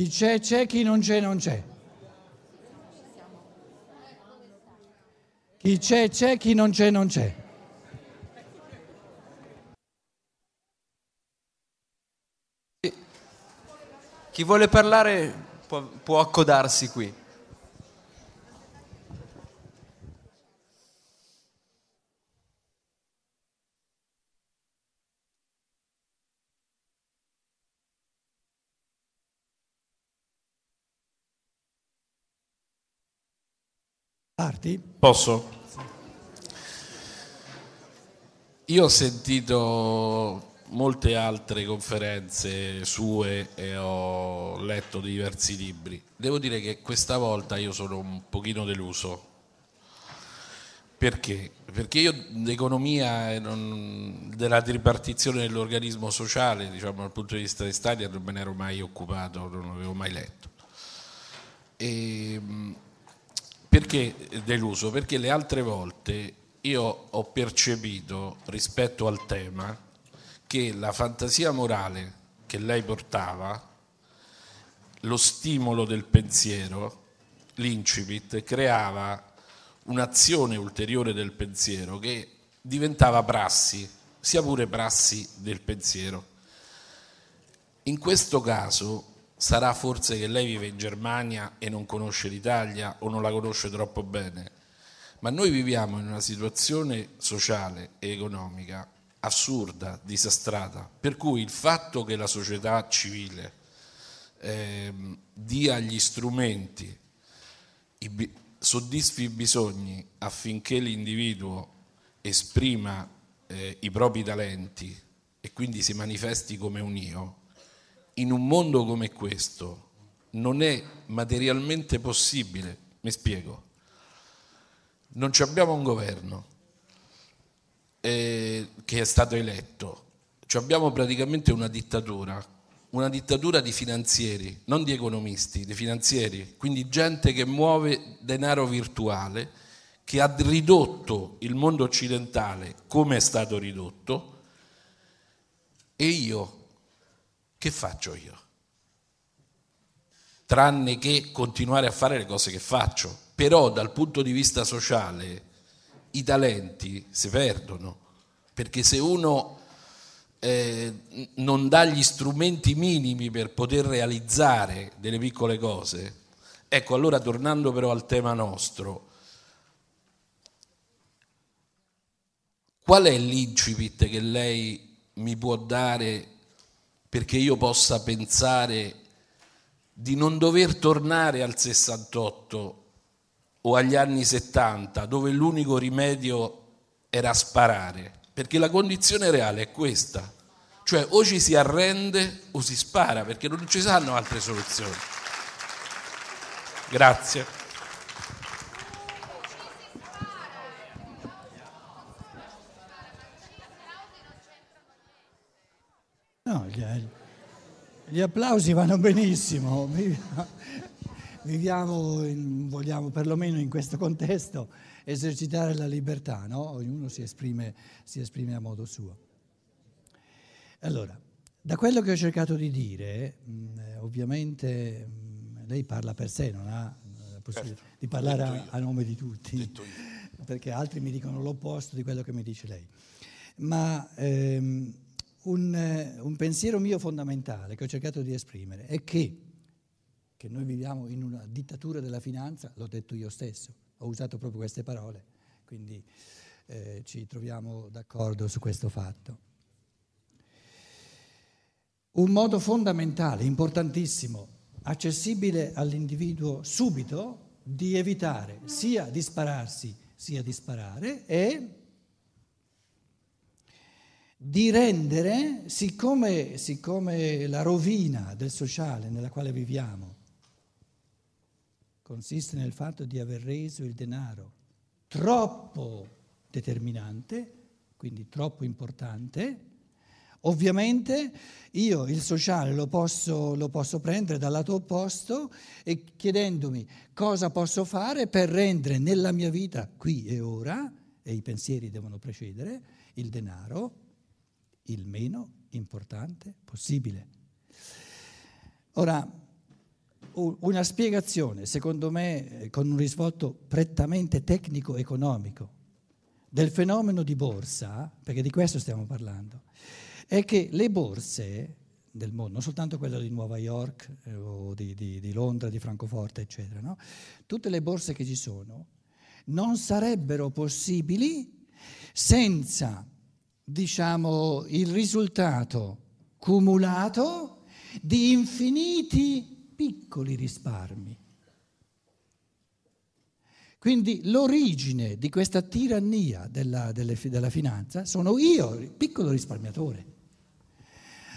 Chi c'è c'è, chi non c'è non c'è. Chi c'è c'è, chi non c'è non c'è. Chi vuole parlare può, può accodarsi qui. Parti? Posso? Io ho sentito molte altre conferenze sue e ho letto diversi libri. Devo dire che questa volta io sono un pochino deluso. Perché? Perché io d'economia e non- della tripartizione dell'organismo sociale, diciamo dal punto di vista di Stadia, non me ne ero mai occupato, non avevo mai letto. E, mh, perché deluso? Perché le altre volte io ho percepito rispetto al tema che la fantasia morale che lei portava, lo stimolo del pensiero, l'incipit, creava un'azione ulteriore del pensiero che diventava prassi, sia pure prassi del pensiero. In questo caso sarà forse che lei vive in Germania e non conosce l'Italia o non la conosce troppo bene, ma noi viviamo in una situazione sociale e economica assurda, disastrata, per cui il fatto che la società civile ehm, dia gli strumenti, i soddisfi i bisogni affinché l'individuo esprima eh, i propri talenti e quindi si manifesti come un io, in un mondo come questo non è materialmente possibile. Mi spiego. Non abbiamo un governo eh, che è stato eletto, abbiamo praticamente una dittatura, una dittatura di finanzieri, non di economisti, di finanzieri, quindi gente che muove denaro virtuale, che ha ridotto il mondo occidentale come è stato ridotto, e io che faccio io? Tranne che continuare a fare le cose che faccio. Però dal punto di vista sociale i talenti si perdono, perché se uno eh, non dà gli strumenti minimi per poter realizzare delle piccole cose, ecco allora tornando però al tema nostro, qual è l'incipit che lei mi può dare perché io possa pensare di non dover tornare al 68 o agli anni 70 dove l'unico rimedio era sparare, perché la condizione reale è questa, cioè o ci si arrende o si spara, perché non ci saranno altre soluzioni. Grazie. No, gli, gli applausi vanno benissimo. Viviamo, in- vogliamo perlomeno in questo contesto esercitare la libertà, no? Ognuno si esprime, si esprime a modo suo. Allora, da quello che ho cercato di dire, ovviamente lei parla per sé, non ha eh, la possibilità di parlare a, a nome di tutti, perché altri mi dicono l'opposto di quello che mi dice lei. Ma ehm, un, eh, un pensiero mio fondamentale che ho cercato di esprimere è che, che noi viviamo in una dittatura della finanza, l'ho detto io stesso, ho usato proprio queste parole, quindi eh, ci troviamo d'accordo su questo fatto. Un modo fondamentale, importantissimo, accessibile all'individuo subito di evitare sia di spararsi sia di sparare è di rendere, siccome, siccome la rovina del sociale nella quale viviamo consiste nel fatto di aver reso il denaro troppo determinante, quindi troppo importante, ovviamente io il sociale lo posso, lo posso prendere dal lato opposto e chiedendomi cosa posso fare per rendere nella mia vita qui e ora, e i pensieri devono precedere, il denaro il meno importante possibile. Ora, una spiegazione, secondo me, con un risvolto prettamente tecnico-economico del fenomeno di borsa, perché di questo stiamo parlando, è che le borse del mondo, non soltanto quella di Nuova York eh, o di, di, di, Londra, di Francoforte, eccetera, no? tutte le borse che ci sono non sarebbero possibili senza, diciamo, il risultato cumulato di infiniti piccoli risparmi. Quindi l'origine di questa tirannia della, delle, della finanza sono io, il piccolo risparmiatore.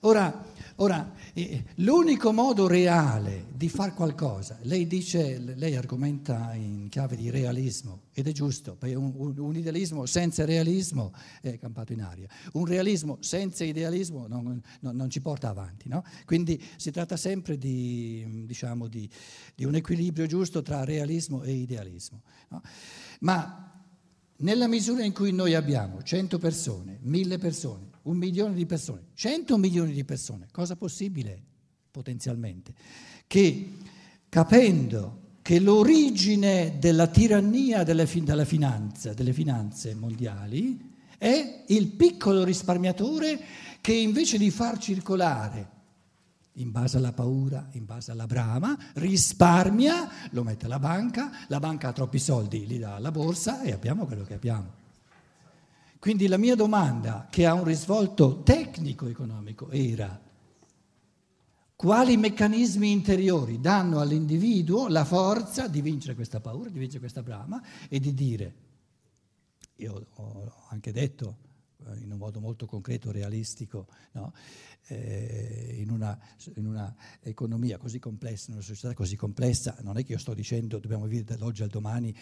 Ora, ora eh, l'unico modo reale di fare qualcosa, lei dice, lei argomenta in chiave di realismo, ed è giusto, perché un, un, un idealismo senza realismo è campato in aria, un realismo senza idealismo non, non, non ci porta avanti. No? Quindi si tratta sempre di, diciamo, di, di, un equilibrio giusto tra realismo e idealismo. No? Ma nella misura in cui noi abbiamo 100 persone, 1000 persone, un milione di persone, 100 milioni di persone, cosa possibile potenzialmente? Che capendo che l'origine della tirannia delle, della finanza, delle finanze mondiali è il piccolo risparmiatore che invece di far circolare in base alla paura, in base alla brama, risparmia, lo mette alla banca, la banca ha troppi soldi, li dà alla borsa e abbiamo quello che abbiamo. Quindi la mia domanda, che ha un risvolto tecnico-economico, era quali meccanismi interiori danno all'individuo la forza di vincere questa paura, di vincere questa brama e di dire, io ho anche detto eh, in un modo molto concreto, realistico, no? eh, in, una, in, una, economia così complessa, in una società così complessa, non è che io sto dicendo dobbiamo vivere dall'oggi al domani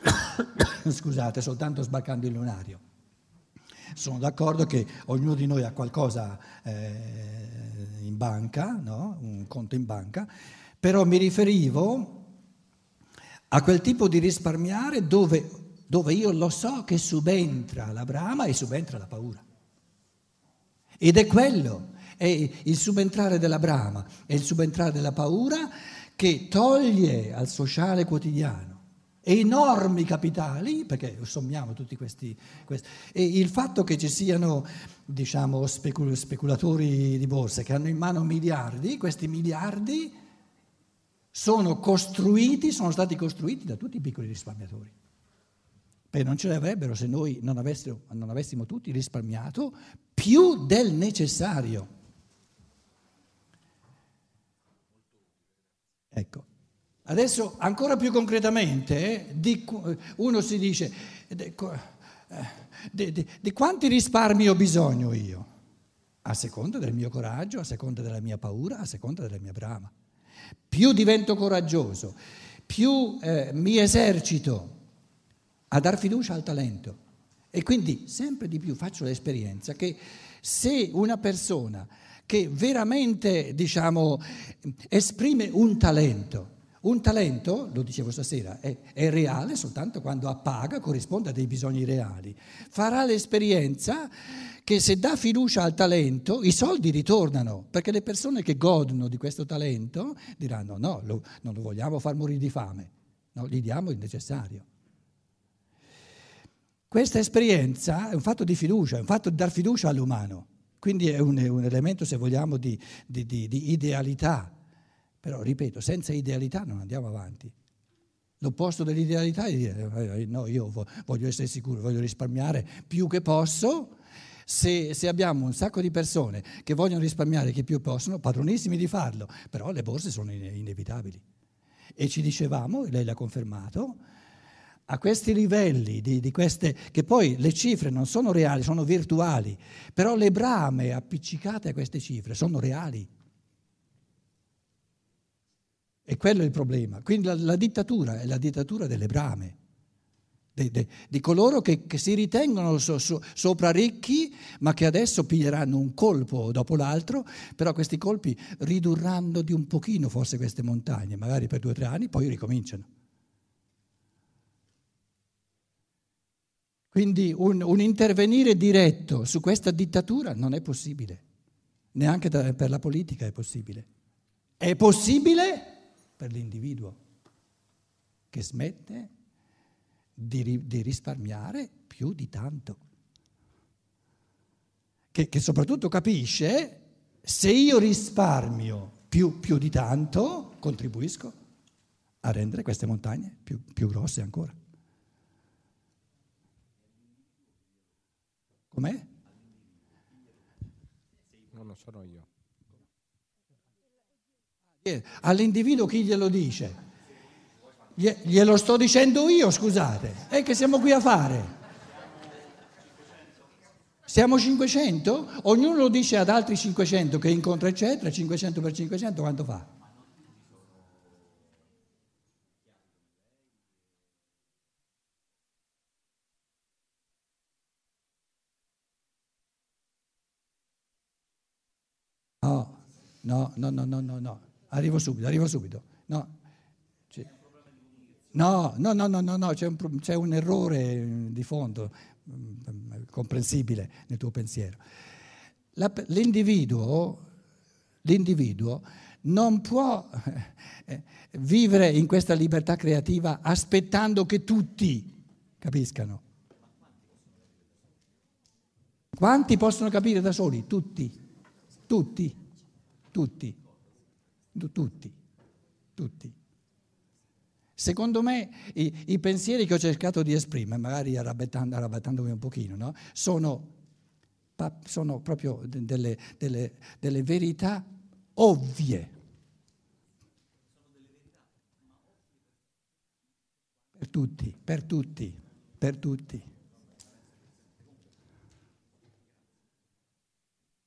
scusate, soltanto sbarcando il lunario. Sono d'accordo che ognuno di noi ha qualcosa eh, in banca, no? un conto in banca, però mi riferivo a quel tipo di risparmiare dove, dove io lo so che subentra la brama e subentra la paura. Ed è quello, è il subentrare della brama, è il subentrare della paura che toglie al sociale quotidiano enormi capitali, perché sommiamo tutti questi, questi, e il fatto che ci siano diciamo, specul- speculatori di borsa che hanno in mano miliardi, questi miliardi sono costruiti, sono stati costruiti da tutti i piccoli risparmiatori. Perché non ce li avrebbero se noi non non avessimo tutti risparmiato più del necessario. Ecco, Adesso ancora più concretamente, di, uno si dice, di, di, di quanti risparmi ho bisogno io? A seconda del mio coraggio, a seconda della mia paura, a seconda della mia brama. Più divento coraggioso, più eh, mi esercito a dar fiducia al talento. E quindi sempre di più faccio l'esperienza che se una persona che veramente, diciamo, esprime un talento, un talento, lo dicevo stasera, è, è, reale soltanto quando appaga, corrisponde a dei bisogni reali. Farà l'esperienza che se dà fiducia al talento i soldi ritornano, perché le persone che godono di questo talento diranno no, lo, non lo vogliamo far morire di fame, no, gli diamo il necessario. Questa esperienza è un fatto di fiducia, è un fatto di dar fiducia all'umano, quindi è un, un elemento, se vogliamo, di, di, di, di idealità però, ripeto, senza idealità non andiamo avanti. L'opposto dell'idealità è dire, eh, eh, no, io voglio essere sicuro, voglio risparmiare più che posso. Se, se, abbiamo un sacco di persone che vogliono risparmiare che più possono, padronissimi di farlo, però le borse sono inevitabili. E ci dicevamo, lei l'ha confermato, a questi livelli, di, di queste, che poi le cifre non sono reali, sono virtuali, però le brame appiccicate a queste cifre sono reali. E quello è il problema. Quindi la, la dittatura è la dittatura delle brame, de, de, di coloro che, che, si ritengono so, so, sopra ricchi, ma che adesso piglieranno un colpo dopo l'altro, però questi colpi ridurranno di un pochino forse queste montagne, magari per due o tre anni, poi ricominciano. Quindi un, un intervenire diretto su questa dittatura non è possibile, neanche da, per la politica è possibile. È possibile per l'individuo che smette di, di risparmiare più di tanto. Che, che, soprattutto capisce se io risparmio più, più, di tanto, contribuisco a rendere queste montagne più, più grosse ancora. Com'è? Non lo sono io. All'individuo chi glielo dice? Glielo sto dicendo io, scusate. E che siamo qui a fare? Siamo 500? Ognuno lo dice ad altri 500 che incontra, eccetera. 500 per 500 quanto fa? No, no, no, no, no, no. Arrivo subito, arrivo subito. No. No, no, no, no, no, c'è, un, c'è un errore di fondo mm, comprensibile nel tuo pensiero. La, l'individuo, l'individuo non può eh, vivere in questa libertà creativa aspettando che tutti capiscano. Quanti possono capire da soli? Tutti, tutti, tutti, tutti, tutti. Secondo me i, i, pensieri che ho cercato di esprimere, magari arrabbiando, arrabbiandomi un pochino, no? sono, sono, proprio delle, delle, delle verità ovvie. Per tutti, per tutti, per tutti.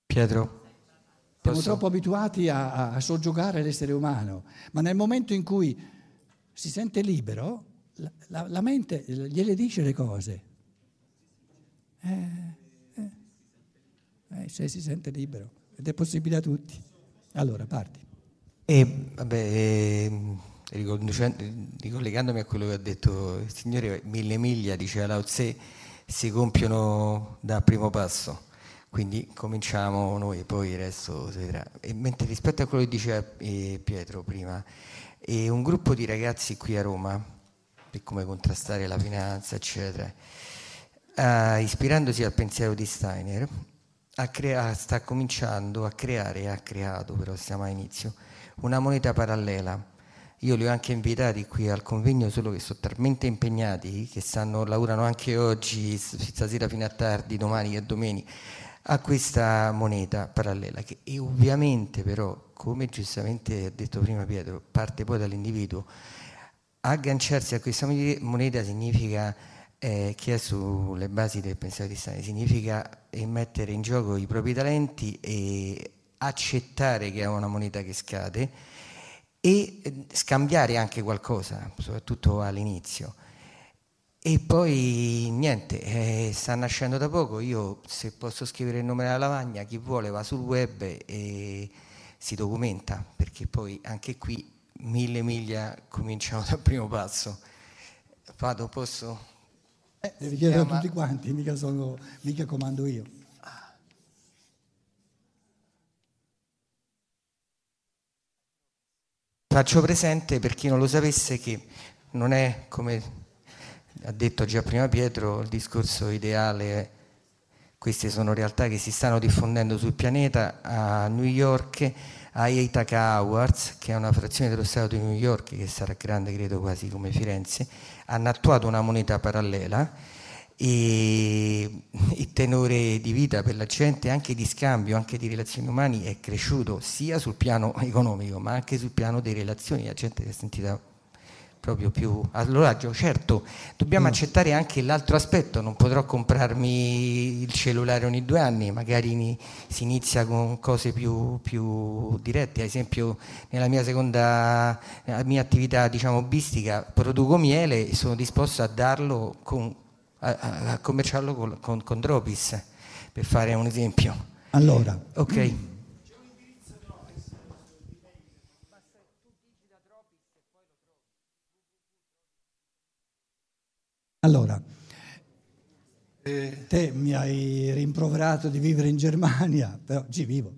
Pietro. Siamo troppo abituati a, a, soggiogare l'essere umano, ma nel momento in cui si sente libero, la, la, la mente gliele dice le cose. Eh, eh, eh, se si sente libero, ed è possibile a tutti. Allora, parti. E vabbè, eh, ricollegandomi a quello che ha detto il Signore, mille miglia, diceva Lao Tse, si compiono da primo passo. Quindi cominciamo noi, poi il resto si vedrà. E mentre rispetto a quello che diceva eh, Pietro prima, e un gruppo di ragazzi qui a Roma, per come contrastare la finanza, eccetera, uh, ispirandosi al pensiero di Steiner, crea- sta cominciando a creare, ha creato, però siamo a inizio, una moneta parallela. Io li ho anche invitati qui al convegno, solo che sono talmente impegnati che stanno, lavorano anche oggi, stasera fino a tardi, domani e domenica, a questa moneta parallela. Che, ovviamente però come giustamente ha detto prima Pietro, parte poi dall'individuo. Agganciarsi a questa moneta significa eh, che è sulle basi del pensiero cristiano, significa mettere in gioco i propri talenti e accettare che è una moneta che scade e eh, scambiare anche qualcosa, soprattutto all'inizio. E poi niente, eh, sta nascendo da poco, io se posso scrivere il nome della lavagna, chi vuole va sul web e si documenta, perché poi anche qui mille miglia cominciano dal primo passo. Vado, posso? Eh, devi chiedere a tutti quanti, mica, sono, mica comando io. Faccio presente per chi non lo sapesse che non è come ha detto già prima Pietro il discorso ideale queste sono realtà che si stanno diffondendo sul pianeta. A New York, a Ithaca Awards, che è una frazione dello Stato di New York, che sarà grande credo quasi come Firenze, hanno attuato una moneta parallela e il tenore di vita per la gente, anche di scambio, anche di relazioni umane, è cresciuto sia sul piano economico ma anche sul piano delle relazioni. La gente si è sentita proprio più allora certo dobbiamo mm. accettare anche l'altro aspetto. Non potrò comprarmi il cellulare ogni due anni magari si inizia con cose più, più dirette. Ad esempio nella mia seconda mia attività diciamo bistica produco miele e sono disposto a darlo con, a, a, commerciarlo con, con, con Dropis per fare un esempio. Allora. Ok. mm. Allora, eh, te mi hai rimproverato di vivere in Germania, però ci vivo.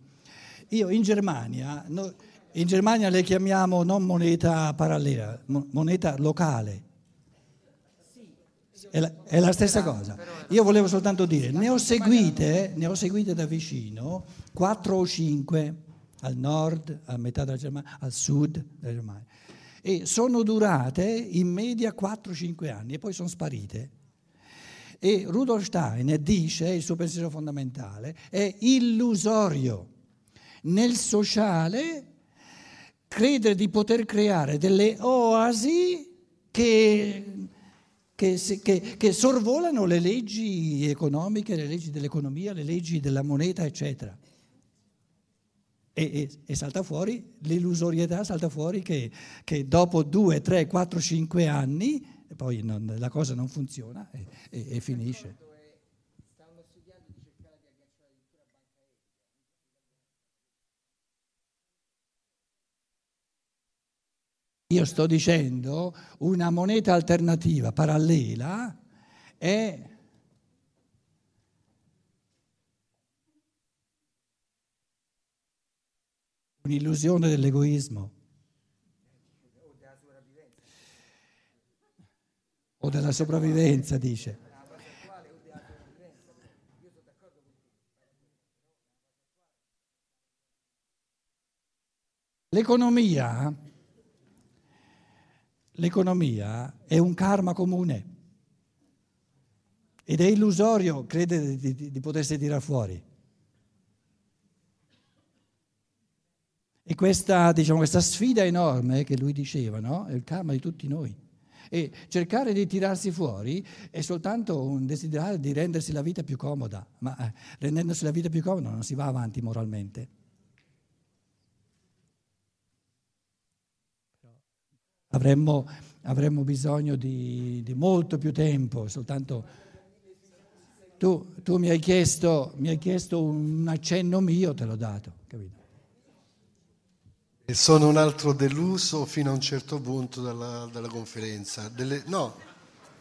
Io in Germania, In Germania le chiamiamo non moneta parallela, moneta locale. È la, è la stessa cosa. Io volevo soltanto dire, ne ho seguite, ne ho seguite da vicino 4 o 5 al nord, a metà della Germania, al sud della Germania. E sono durate in media 4-5 anni e poi sono sparite. E Rudolf Steiner dice, il suo pensiero fondamentale, è illusorio. Nel sociale credere di poter creare delle oasi che, che, che, che, sorvolano le leggi economiche, le leggi dell'economia, le leggi della moneta, eccetera. E, e, e salta fuori l'illusorietà, salta fuori che, dopo due, tre, quattro, cinque anni poi non, la cosa non funziona e, e finisce. Io sto dicendo una moneta alternativa parallela è un'illusione dell'egoismo o della sopravvivenza, dice. L'economia L'economia è un karma comune ed è illusorio credere di, di, di potersi tirare fuori. Questa, diciamo, questa sfida enorme che lui diceva, no? è il karma di tutti noi. E cercare di tirarsi fuori è soltanto un desiderio di rendersi la vita più comoda, ma eh, rendendosi la vita più comoda non si va avanti moralmente. avremmo, avremmo bisogno di, di, molto più tempo, soltanto tu, tu mi, hai chiesto, mi, hai chiesto, un accenno mio, te l'ho dato, capito? E sono un altro deluso fino a un certo punto dalla, dalla conferenza. Delle, no,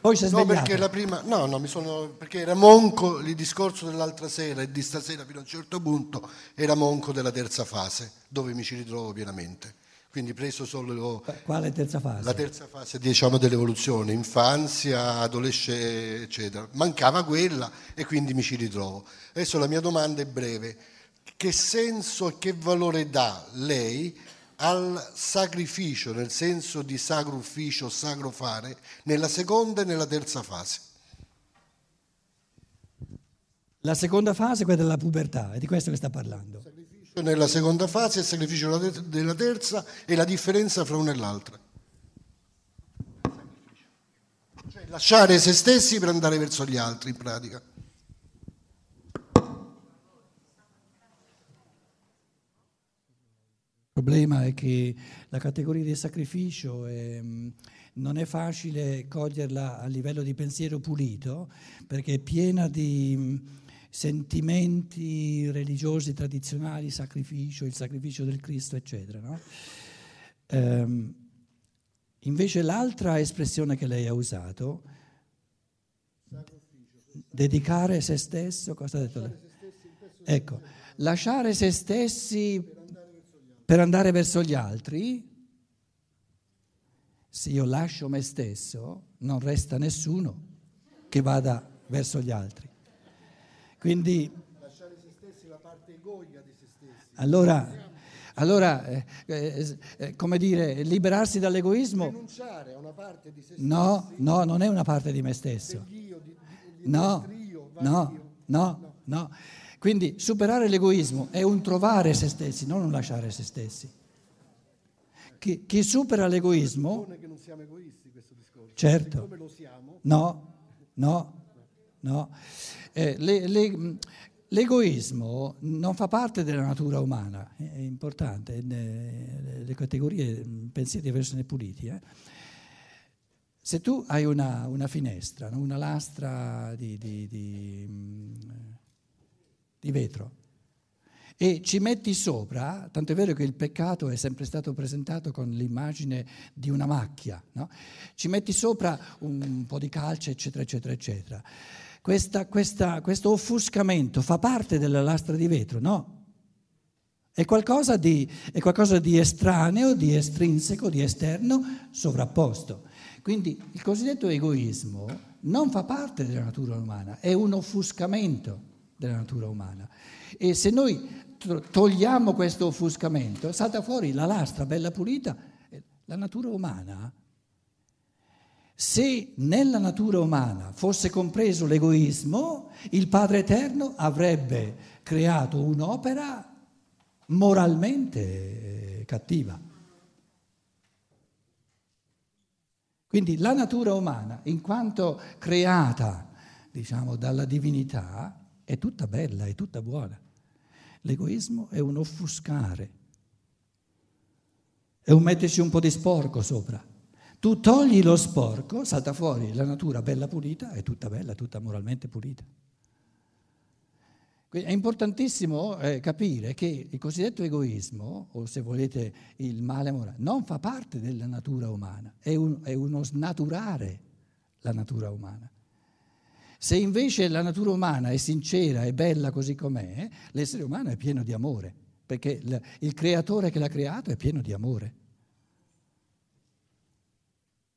poi si è no, perché la prima, no, no, mi sono, perché era monco il discorso dell'altra sera e di stasera fino a un certo punto era monco della terza fase, dove mi ci ritrovo pienamente quindi preso solo... Quale terza fase? La terza fase diciamo, dell'evoluzione, infanzia, adolescenza, eccetera. Mancava quella e quindi mi ci ritrovo. Adesso la mia domanda è breve. Che senso e che valore dà lei al sacrificio, nel senso di sacro ufficio, sacro fare, nella seconda e nella terza fase? La seconda fase è quella della pubertà, è di questo che sta parlando nella seconda fase, il sacrificio della terza e la differenza fra una e l'altra. Cioè lasciare se stessi per andare verso gli altri in pratica. Il problema è che la categoria del sacrificio è, non è facile coglierla a livello di pensiero pulito perché è piena di sentimenti religiosi tradizionali, sacrificio, il sacrificio del Cristo, eccetera. No? Ehm, invece l'altra espressione che lei ha usato, dedicare se stesso, cosa ha detto lei? Ecco, lasciare se stessi per andare verso gli altri, se io lascio me stesso, non resta nessuno che vada verso gli altri. Quindi, lasciare se stessi la parte egoica di se stessi. Allora, allora eh, eh, eh, come dire, liberarsi dall'egoismo. Rinunciare a una parte di se stessi. No, no, non è una parte di me stesso. Io, di, di no, io, no, no, no. Quindi superare l'egoismo è un trovare se stessi, non un lasciare se stessi. Chi, chi supera l'egoismo... che non siamo egoisti questo discorso. Certo. Come lo siamo? No, no, no. Eh, le, le, l'egoismo non fa parte della natura umana, è importante, le, le categorie pensieri devono essere puliti. Eh. Se tu hai una, una finestra, una lastra di, di, di, di vetro, e ci metti sopra, tanto è vero che il peccato è sempre stato presentato con l'immagine di una macchia, no? ci metti sopra un po' di calce, eccetera, eccetera, eccetera questa, questa, questo offuscamento fa parte della lastra di vetro? No. È qualcosa di, è qualcosa di estraneo, di estrinseco, di esterno, sovrapposto. Quindi il cosiddetto egoismo non fa parte della natura umana, è un offuscamento della natura umana. E se noi togliamo questo offuscamento, salta fuori la lastra bella pulita, la natura umana. Se nella natura umana fosse compreso l'egoismo, il Padre Eterno avrebbe creato un'opera moralmente cattiva. Quindi la natura umana, in quanto creata, diciamo, dalla divinità, è tutta bella, è tutta buona. L'egoismo è un offuscare, è un metterci un po' di sporco sopra. Tu togli lo sporco, salta fuori la natura bella pulita, è tutta bella, tutta moralmente pulita. Quindi è importantissimo eh, capire che il cosiddetto egoismo, o se volete il male morale, non fa parte della natura umana, è, un, è uno snaturare la natura umana. Se invece la natura umana è sincera e bella così com'è, l'essere umano è pieno di amore, perché il creatore che l'ha creato è pieno di amore.